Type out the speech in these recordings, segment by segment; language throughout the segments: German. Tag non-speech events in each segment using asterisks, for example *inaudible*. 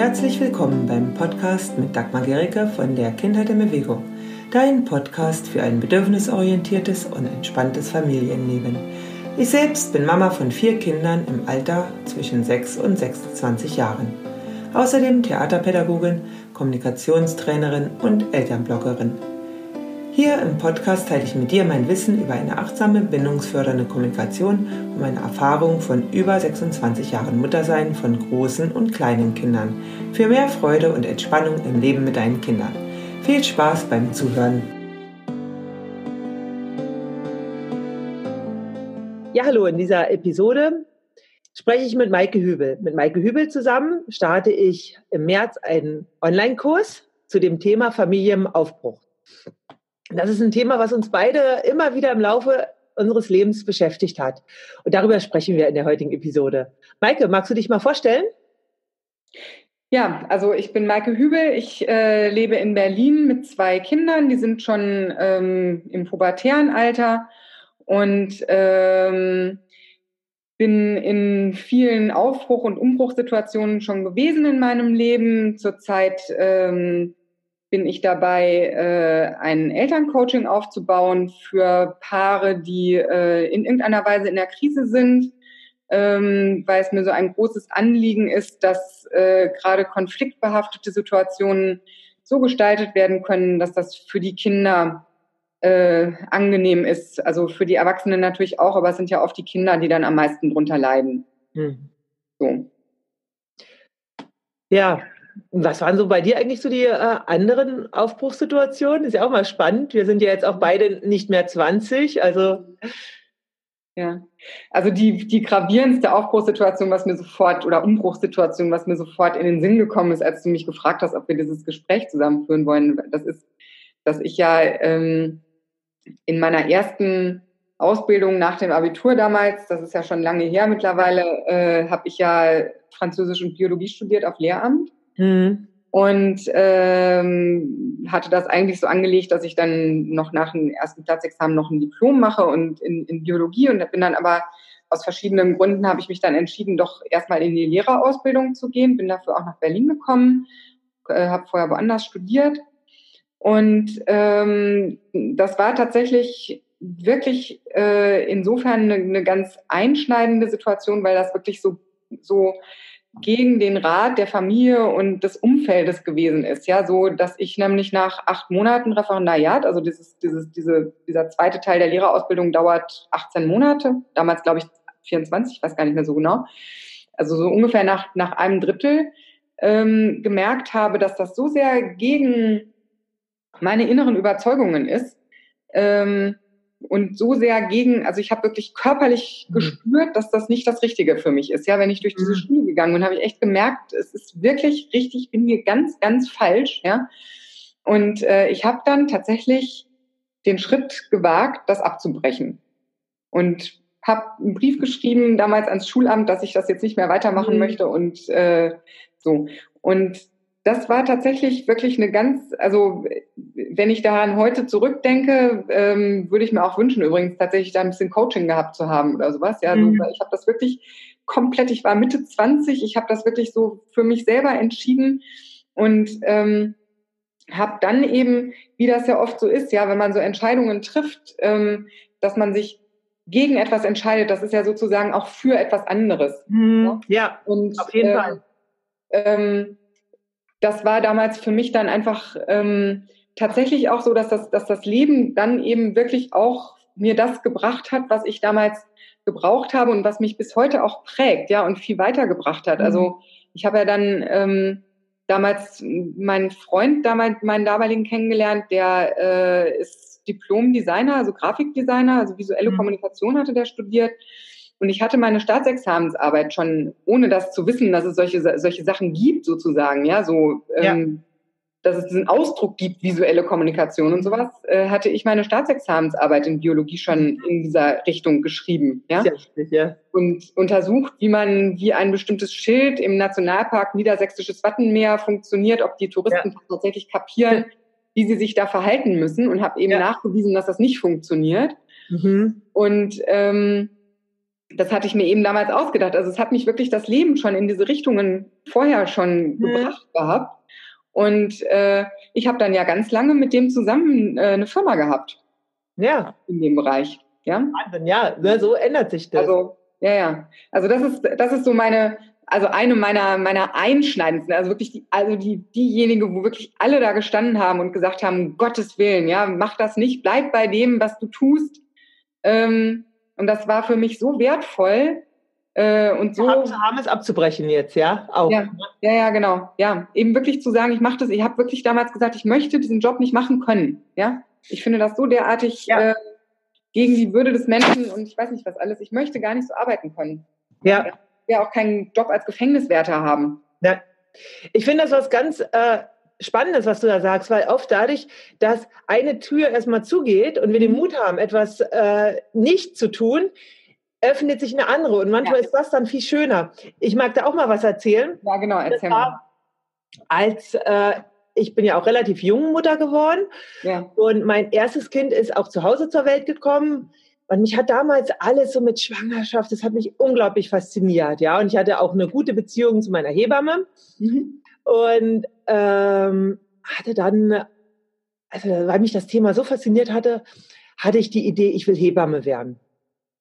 herzlich willkommen beim Podcast mit Dagmar Gericke von der Kindheit in Bewegung. Dein Podcast für ein bedürfnisorientiertes und entspanntes Familienleben. Ich selbst bin Mama von vier Kindern im Alter zwischen 6 und 26 Jahren. Außerdem Theaterpädagogin, Kommunikationstrainerin und Elternbloggerin. Hier im Podcast teile ich mit dir mein Wissen über eine achtsame, bindungsfördernde Kommunikation und meine Erfahrung von über 26 Jahren Muttersein von großen und kleinen Kindern. Für mehr Freude und Entspannung im Leben mit deinen Kindern. Viel Spaß beim Zuhören. Ja, hallo, in dieser Episode spreche ich mit Maike Hübel. Mit Maike Hübel zusammen starte ich im März einen Online-Kurs zu dem Thema Familienaufbruch. Das ist ein Thema, was uns beide immer wieder im Laufe unseres Lebens beschäftigt hat. Und darüber sprechen wir in der heutigen Episode. Maike, magst du dich mal vorstellen? Ja, also ich bin Maike Hübel. Ich äh, lebe in Berlin mit zwei Kindern. Die sind schon ähm, im pubertären Alter und ähm, bin in vielen Aufbruch- und Umbruchssituationen schon gewesen in meinem Leben. Zurzeit ähm, bin ich dabei, äh, ein Elterncoaching aufzubauen für Paare, die äh, in irgendeiner Weise in der Krise sind, ähm, weil es mir so ein großes Anliegen ist, dass äh, gerade konfliktbehaftete Situationen so gestaltet werden können, dass das für die Kinder äh, angenehm ist. Also für die Erwachsenen natürlich auch, aber es sind ja oft die Kinder, die dann am meisten drunter leiden. Hm. So. Ja, was waren so bei dir eigentlich so die äh, anderen Aufbruchssituationen? Ist ja auch mal spannend. Wir sind ja jetzt auch beide nicht mehr 20, also. Ja, also die, die gravierendste Aufbruchssituation, was mir sofort, oder Umbruchssituation, was mir sofort in den Sinn gekommen ist, als du mich gefragt hast, ob wir dieses Gespräch zusammenführen wollen, das ist, dass ich ja ähm, in meiner ersten Ausbildung nach dem Abitur damals, das ist ja schon lange her mittlerweile, äh, habe ich ja Französisch und Biologie studiert auf Lehramt. Mhm. Und ähm, hatte das eigentlich so angelegt, dass ich dann noch nach dem ersten Platzexamen noch ein Diplom mache und in, in Biologie und bin dann aber aus verschiedenen Gründen habe ich mich dann entschieden, doch erstmal in die Lehrerausbildung zu gehen, bin dafür auch nach Berlin gekommen, äh, habe vorher woanders studiert und ähm, das war tatsächlich wirklich äh, insofern eine, eine ganz einschneidende Situation, weil das wirklich so so gegen den Rat der Familie und des Umfeldes gewesen ist. Ja, so, dass ich nämlich nach acht Monaten Referendariat, also dieses, dieses, diese, dieser zweite Teil der Lehrerausbildung dauert 18 Monate, damals glaube ich 24, ich weiß gar nicht mehr so genau, also so ungefähr nach, nach einem Drittel, ähm, gemerkt habe, dass das so sehr gegen meine inneren Überzeugungen ist, ähm, und so sehr gegen, also ich habe wirklich körperlich mhm. gespürt, dass das nicht das Richtige für mich ist. Ja, wenn ich durch diese mhm. Schule gegangen bin, habe ich echt gemerkt, es ist wirklich richtig, ich bin hier ganz, ganz falsch. Ja, und äh, ich habe dann tatsächlich den Schritt gewagt, das abzubrechen und habe einen Brief geschrieben damals ans Schulamt, dass ich das jetzt nicht mehr weitermachen mhm. möchte und äh, so und das war tatsächlich wirklich eine ganz, also wenn ich daran heute zurückdenke, ähm, würde ich mir auch wünschen, übrigens tatsächlich da ein bisschen Coaching gehabt zu haben oder sowas. Ja, mhm. so, ich habe das wirklich komplett, ich war Mitte 20, ich habe das wirklich so für mich selber entschieden und ähm, habe dann eben, wie das ja oft so ist, ja, wenn man so Entscheidungen trifft, ähm, dass man sich gegen etwas entscheidet, das ist ja sozusagen auch für etwas anderes. Mhm. Ja, und, auf jeden ähm, Fall. Ähm, das war damals für mich dann einfach ähm, tatsächlich auch so, dass das, dass das Leben dann eben wirklich auch mir das gebracht hat, was ich damals gebraucht habe und was mich bis heute auch prägt, ja, und viel weitergebracht hat. Also mhm. ich habe ja dann ähm, damals meinen Freund, damals meinen damaligen kennengelernt, der äh, ist Diplom-Designer, also Grafikdesigner, also visuelle mhm. Kommunikation hatte der studiert. Und ich hatte meine Staatsexamensarbeit schon, ohne das zu wissen, dass es solche, solche Sachen gibt, sozusagen, ja, so, ja. Ähm, dass es diesen Ausdruck gibt, visuelle Kommunikation und sowas, äh, hatte ich meine Staatsexamensarbeit in Biologie schon in dieser Richtung geschrieben, ja. Richtig, ja. Und untersucht, wie man, wie ein bestimmtes Schild im Nationalpark Niedersächsisches Wattenmeer funktioniert, ob die Touristen ja. tatsächlich kapieren, wie sie sich da verhalten müssen und habe eben ja. nachgewiesen, dass das nicht funktioniert. Mhm. Und ähm, das hatte ich mir eben damals ausgedacht. Also es hat mich wirklich das Leben schon in diese Richtungen vorher schon mhm. gebracht gehabt. Und äh, ich habe dann ja ganz lange mit dem zusammen äh, eine Firma gehabt. Ja. In dem Bereich. Ja. Wahnsinn, ja, ne, so ändert sich das. Also, ja, ja. Also das ist, das ist so meine, also eine meiner, meiner einschneidendsten, also wirklich die, also die, diejenige, wo wirklich alle da gestanden haben und gesagt haben, um Gottes Willen, ja, mach das nicht, bleib bei dem, was du tust. Ähm, und das war für mich so wertvoll, äh, und so haben, es abzubrechen jetzt, ja? Auch. Ja, ja, ja, genau. Ja, eben wirklich zu sagen, ich mache das. Ich habe wirklich damals gesagt, ich möchte diesen Job nicht machen können. Ja, ich finde das so derartig ja. äh, gegen die Würde des Menschen und ich weiß nicht was alles. Ich möchte gar nicht so arbeiten können. Ja. Ich will auch keinen Job als Gefängniswärter haben. Ja. Ich finde das was ganz äh, Spannendes, was du da sagst, weil oft dadurch, dass eine Tür erstmal zugeht und wir den Mut haben, etwas äh, nicht zu tun, öffnet sich eine andere und manchmal ja. ist das dann viel schöner. Ich mag da auch mal was erzählen. Ja, genau, erzähl mal. Als äh, ich bin ja auch relativ jung Mutter geworden ja. und mein erstes Kind ist auch zu Hause zur Welt gekommen. Und mich hat damals alles so mit Schwangerschaft, das hat mich unglaublich fasziniert, ja. Und ich hatte auch eine gute Beziehung zu meiner Hebamme mhm. Und ähm, hatte dann, also weil mich das Thema so fasziniert hatte, hatte ich die Idee, ich will Hebamme werden.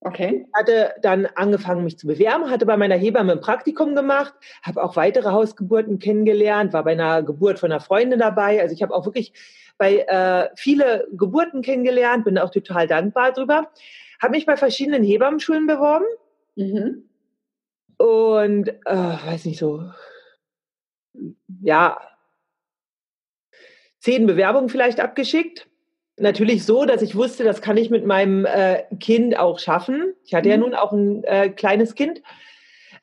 Okay. Hatte dann angefangen, mich zu bewerben, hatte bei meiner Hebamme ein Praktikum gemacht, habe auch weitere Hausgeburten kennengelernt, war bei einer Geburt von einer Freundin dabei. Also ich habe auch wirklich bei äh, viele Geburten kennengelernt, bin auch total dankbar drüber. Habe mich bei verschiedenen Hebammenschulen beworben. Mhm. Und äh, weiß nicht so, ja, zehn Bewerbungen vielleicht abgeschickt natürlich so, dass ich wusste, das kann ich mit meinem äh, Kind auch schaffen. Ich hatte mhm. ja nun auch ein äh, kleines Kind.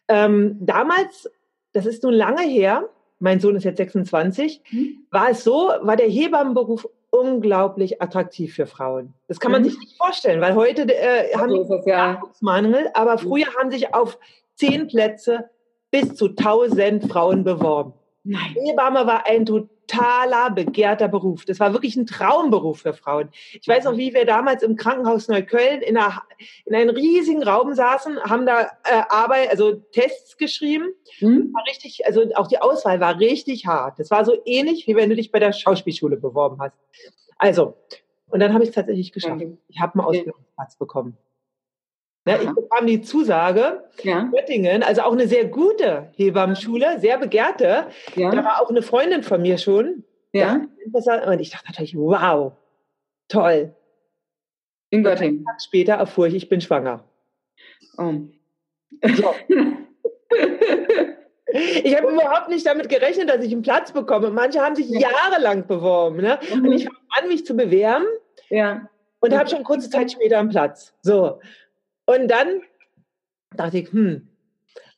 Ähm, damals, das ist nun lange her, mein Sohn ist jetzt 26, mhm. war es so, war der Hebammenberuf unglaublich attraktiv für Frauen. Das kann man mhm. sich nicht vorstellen, weil heute äh, haben so die ja. Mangel, aber mhm. früher haben sich auf zehn Plätze bis zu 1000 Frauen beworben. Nein. Hebamme war ein totaler begehrter Beruf. Das war wirklich ein Traumberuf für Frauen. Ich weiß noch, wie wir damals im Krankenhaus Neukölln in, einer, in einem riesigen Raum saßen, haben da äh, Arbeit, also Tests geschrieben. Mhm. War richtig, also auch die Auswahl war richtig hart. Das war so ähnlich, wie wenn du dich bei der Schauspielschule beworben hast. Also, und dann habe ich es tatsächlich geschafft. Ich habe einen Ausbildungsplatz bekommen. Ne, ich bekam die Zusage, ja. Göttingen, also auch eine sehr gute Hebammenschule, sehr begehrte. Ja. Da war auch eine Freundin von mir schon. Ja. Und ich dachte natürlich, wow, toll. In Göttingen. Tag später erfuhr ich, ich bin schwanger. Oh. So. *laughs* ich habe überhaupt nicht damit gerechnet, dass ich einen Platz bekomme. Manche haben sich ja. jahrelang beworben. Ne? Mhm. Und ich fange an, mich zu bewerben. Ja. Und habe schon kurze Zeit später einen Platz. So. Und dann dachte ich, hm,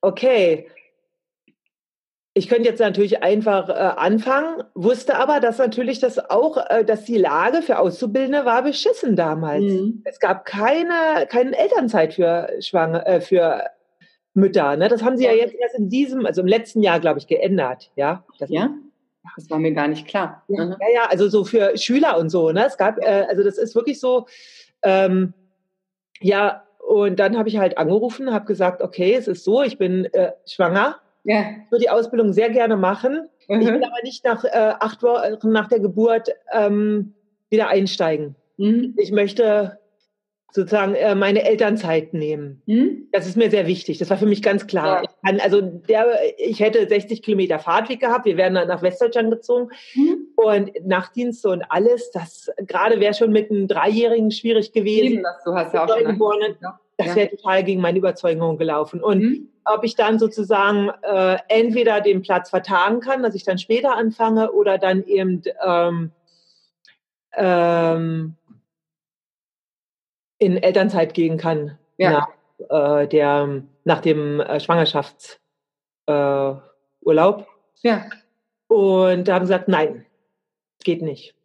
okay, ich könnte jetzt natürlich einfach äh, anfangen, wusste aber, dass natürlich das auch, äh, dass die Lage für Auszubildende war beschissen damals. Mhm. Es gab keine, keine Elternzeit für Schwanger, äh, für Mütter. Ne? Das haben sie ja. ja. jetzt erst in diesem, also im letzten Jahr, glaube ich, geändert. Ja, das, ja? das war mir gar nicht klar. Ja, mhm. ja, ja, also so für Schüler und so. Ne? Es gab, äh, also das ist wirklich so, ähm, ja, und dann habe ich halt angerufen, habe gesagt, okay, es ist so, ich bin äh, schwanger, ja. ich würde die Ausbildung sehr gerne machen. Mhm. Ich will aber nicht nach äh, acht Wochen nach der Geburt ähm, wieder einsteigen. Mhm. Ich möchte sozusagen äh, meine Elternzeit nehmen. Mhm. Das ist mir sehr wichtig. Das war für mich ganz klar. Ja. Ich kann, also der, ich hätte 60 Kilometer Fahrtweg gehabt. Wir wären dann nach Westdeutschland gezogen mhm. Und Nachtdienste und alles. Das gerade wäre schon mit einem Dreijährigen schwierig gewesen. Eben, das, du hast ja auch schon geborenen, Das wäre total gegen meine Überzeugung gelaufen. Und mhm. ob ich dann sozusagen äh, entweder den Platz vertagen kann, dass ich dann später anfange, oder dann eben ähm, ähm, in Elternzeit gehen kann ja. nach, äh, der, nach dem äh, Schwangerschaftsurlaub. Äh, ja. Und da haben sie gesagt, nein, geht nicht.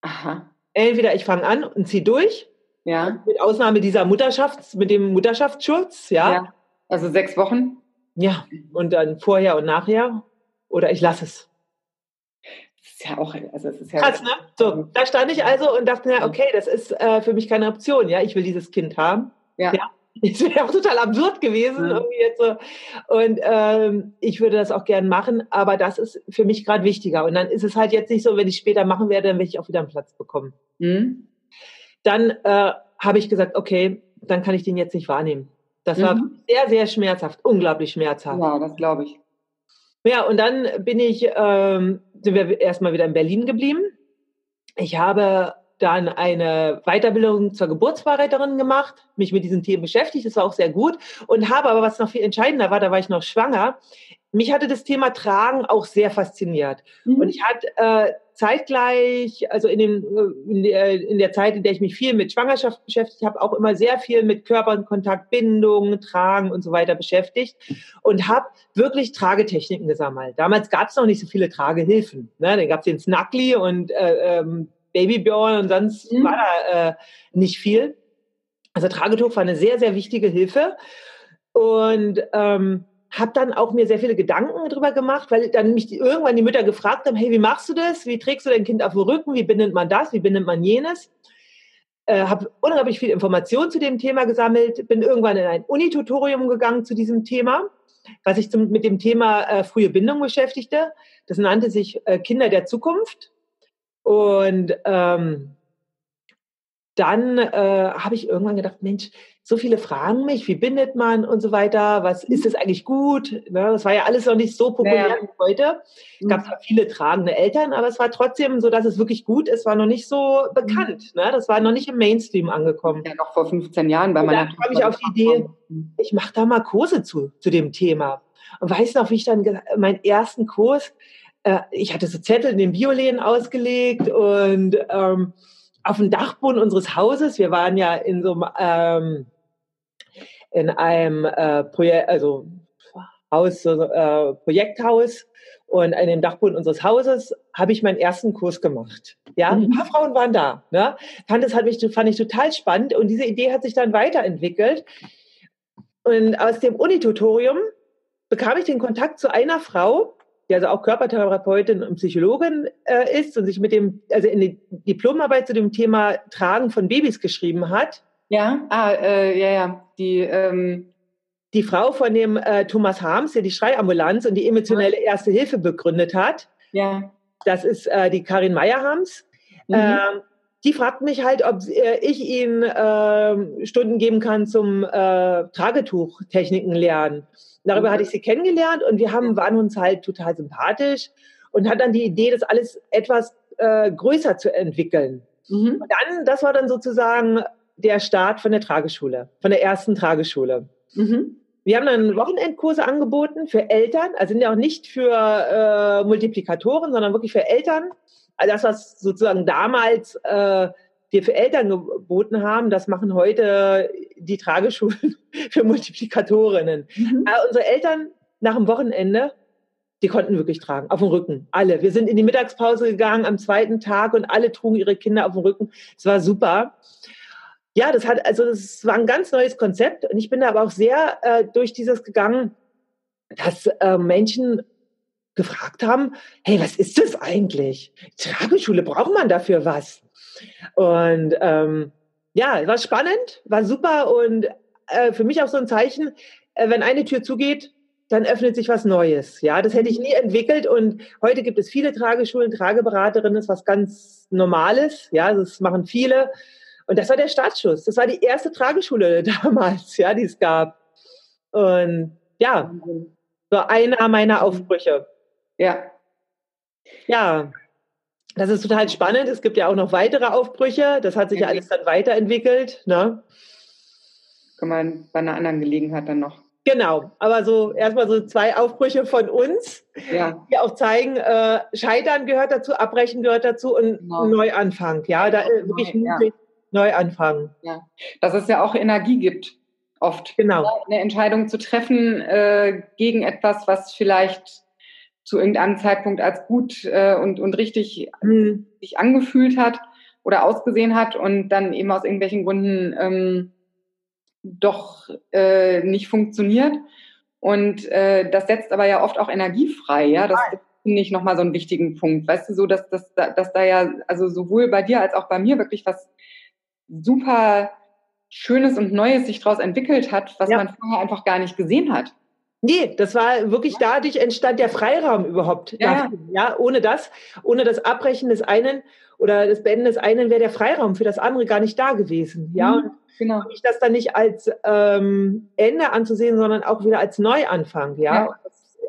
Aha. Entweder ich fange an und ziehe durch, ja. mit Ausnahme dieser Mutterschafts, mit dem Mutterschaftsschutz, ja. ja. Also sechs Wochen? Ja, und dann vorher und nachher. Oder ich lasse es ist ja auch, also es ist ja. Krass, ne? So, da stand ich also und dachte mir, okay, das ist äh, für mich keine Option, ja, ich will dieses Kind haben. Ja. ja. Es wäre auch total absurd gewesen. Ja. Jetzt so. Und ähm, ich würde das auch gern machen, aber das ist für mich gerade wichtiger. Und dann ist es halt jetzt nicht so, wenn ich später machen werde, dann werde ich auch wieder einen Platz bekommen. Mhm. Dann äh, habe ich gesagt, okay, dann kann ich den jetzt nicht wahrnehmen. Das war mhm. sehr, sehr schmerzhaft, unglaublich schmerzhaft. Ja, das glaube ich. Ja, und dann bin ich, ähm, sind wir erstmal wieder in Berlin geblieben. Ich habe dann eine Weiterbildung zur Geburtsvorreiterin gemacht, mich mit diesen Themen beschäftigt, das war auch sehr gut und habe aber, was noch viel entscheidender war, da war ich noch schwanger, mich hatte das Thema Tragen auch sehr fasziniert. Mhm. Und ich hatte äh, zeitgleich, also in, dem, äh, in, der, in der Zeit, in der ich mich viel mit Schwangerschaft beschäftigt habe, auch immer sehr viel mit Körperkontakt, Bindung, Tragen und so weiter beschäftigt und habe wirklich Tragetechniken gesammelt. Damals gab es noch nicht so viele Tragehilfen. Ne? Dann gab es den Snuggly und äh, ähm, Babybjörn und sonst mhm. war da äh, nicht viel. Also Tragetuch war eine sehr, sehr wichtige Hilfe. Und ähm, habe dann auch mir sehr viele Gedanken darüber gemacht, weil dann mich die, irgendwann die Mütter gefragt haben, hey, wie machst du das? Wie trägst du dein Kind auf dem Rücken? Wie bindet man das? Wie bindet man jenes? Äh, habe unheimlich viel Information zu dem Thema gesammelt, bin irgendwann in ein Unitutorium gegangen zu diesem Thema, was sich zum, mit dem Thema äh, frühe Bindung beschäftigte. Das nannte sich äh, Kinder der Zukunft. Und ähm, dann äh, habe ich irgendwann gedacht, Mensch, so viele fragen mich, wie bindet man und so weiter, was ist es eigentlich gut? Ne, das war ja alles noch nicht so populär ja. wie heute. Es gab zwar viele tragende Eltern, aber es war trotzdem so, dass es wirklich gut ist, war noch nicht so bekannt. Ne? Das war noch nicht im Mainstream angekommen. Ja, noch vor 15 Jahren bei meiner Da kam ich auf die Idee, ich mache da mal Kurse zu, zu dem Thema. Und weiß noch, wie ich dann meinen ersten Kurs, äh, ich hatte so Zettel in den Bioläden ausgelegt und ähm, auf dem Dachboden unseres Hauses, wir waren ja in so ähm, in einem äh, Projekt, also Haus, so, äh, Projekthaus und an dem Dachboden unseres Hauses habe ich meinen ersten Kurs gemacht. Ja, ein paar mhm. Frauen waren da. Ne? Fand das hat mich, fand ich total spannend und diese Idee hat sich dann weiterentwickelt. Und aus dem Unitutorium bekam ich den Kontakt zu einer Frau, die also auch Körpertherapeutin und Psychologin äh, ist und sich mit dem, also in die Diplomarbeit zu dem Thema Tragen von Babys geschrieben hat. Ja, ah, äh, ja, ja, die, ähm die Frau von dem äh, Thomas Harms, der die Schreiambulanz und die emotionelle Erste Hilfe begründet hat. Ja. Das ist äh, die Karin Meyer-Harms. Mhm. Ähm, die fragt mich halt, ob äh, ich ihnen äh, Stunden geben kann zum äh, Tragetuchtechniken lernen. Darüber hatte ich sie kennengelernt und wir haben, waren uns halt total sympathisch und hat dann die Idee, das alles etwas äh, größer zu entwickeln. Mhm. Und dann, das war dann sozusagen der Start von der Trageschule, von der ersten Trageschule. Mhm. Wir haben dann Wochenendkurse angeboten für Eltern, also sind ja auch nicht für äh, Multiplikatoren, sondern wirklich für Eltern. Also das, was sozusagen damals äh, wir für Eltern geboten haben, das machen heute die Trageschulen *laughs* für Multiplikatorinnen. Mhm. Aber unsere Eltern nach dem Wochenende, die konnten wirklich tragen, auf dem Rücken, alle. Wir sind in die Mittagspause gegangen am zweiten Tag und alle trugen ihre Kinder auf dem Rücken. Es war super. Ja, das hat, also das war ein ganz neues Konzept und ich bin da aber auch sehr äh, durch dieses gegangen, dass äh, Menschen gefragt haben, hey, was ist das eigentlich? Trageschule, braucht man dafür was? Und ähm, ja, war spannend, war super und äh, für mich auch so ein Zeichen, äh, wenn eine Tür zugeht, dann öffnet sich was Neues. Ja, das hätte ich nie entwickelt und heute gibt es viele Trageschulen, Trageberaterinnen, ist was ganz Normales. Ja, das machen viele. Und das war der Startschuss. Das war die erste Trageschule *laughs* damals, ja, die es gab. Und ja, so einer meiner Aufbrüche. Ja. Ja. Das ist total spannend. Es gibt ja auch noch weitere Aufbrüche. Das hat sich ja alles dann weiterentwickelt. Ne? Kann man bei einer anderen Gelegenheit dann noch. Genau, aber so erstmal so zwei Aufbrüche von uns, ja. die auch zeigen, äh, Scheitern gehört dazu, Abbrechen gehört dazu und genau. Neuanfang. Ja, da äh, wirklich Neu, ja. Neuanfang. Ja. Dass es ja auch Energie gibt, oft. Genau. Eine Entscheidung zu treffen äh, gegen etwas, was vielleicht zu irgendeinem Zeitpunkt als gut äh, und, und richtig mhm. sich angefühlt hat oder ausgesehen hat und dann eben aus irgendwelchen Gründen ähm, doch äh, nicht funktioniert. Und äh, das setzt aber ja oft auch Energie frei, ja. Das finde ich nochmal so einen wichtigen Punkt. Weißt du, so dass, dass, dass da ja, also sowohl bei dir als auch bei mir wirklich was super Schönes und Neues sich daraus entwickelt hat, was ja. man vorher einfach gar nicht gesehen hat. Nee, das war wirklich dadurch entstand der Freiraum überhaupt. Ja, dafür, ja. ohne das, ohne das Abbrechen des einen oder das Beenden des einen wäre der Freiraum für das andere gar nicht da gewesen. Ja, mhm, genau. Und das dann nicht als ähm, Ende anzusehen, sondern auch wieder als Neuanfang. Ja, ja.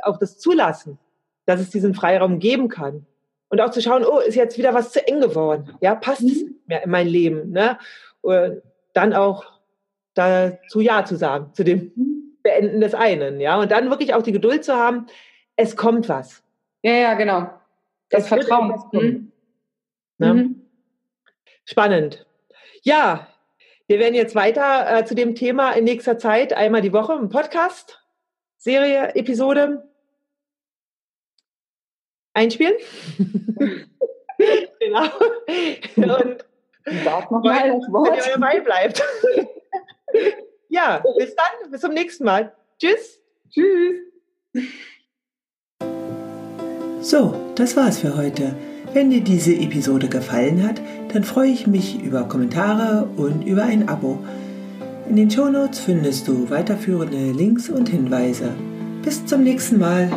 auch das Zulassen, dass es diesen Freiraum geben kann und auch zu schauen, oh, ist jetzt wieder was zu eng geworden. Ja, passt mhm. es nicht mehr in mein Leben. Ne? Und dann auch dazu Ja zu sagen, zu dem mhm. Beenden des einen, ja. Und dann wirklich auch die Geduld zu haben, es kommt was. Ja, ja, genau. Das es Vertrauen. Mhm. Ne? Mhm. Spannend. Ja, wir werden jetzt weiter äh, zu dem Thema in nächster Zeit einmal die Woche im Podcast, Serie, Episode einspielen. *laughs* genau. *laughs* Und Sag noch mal das Wort. *laughs* Wenn ihr dabei bleibt. Ja, bis dann, bis zum nächsten Mal. Tschüss. Tschüss. So, das war's für heute. Wenn dir diese Episode gefallen hat, dann freue ich mich über Kommentare und über ein Abo. In den Shownotes findest du weiterführende Links und Hinweise. Bis zum nächsten Mal.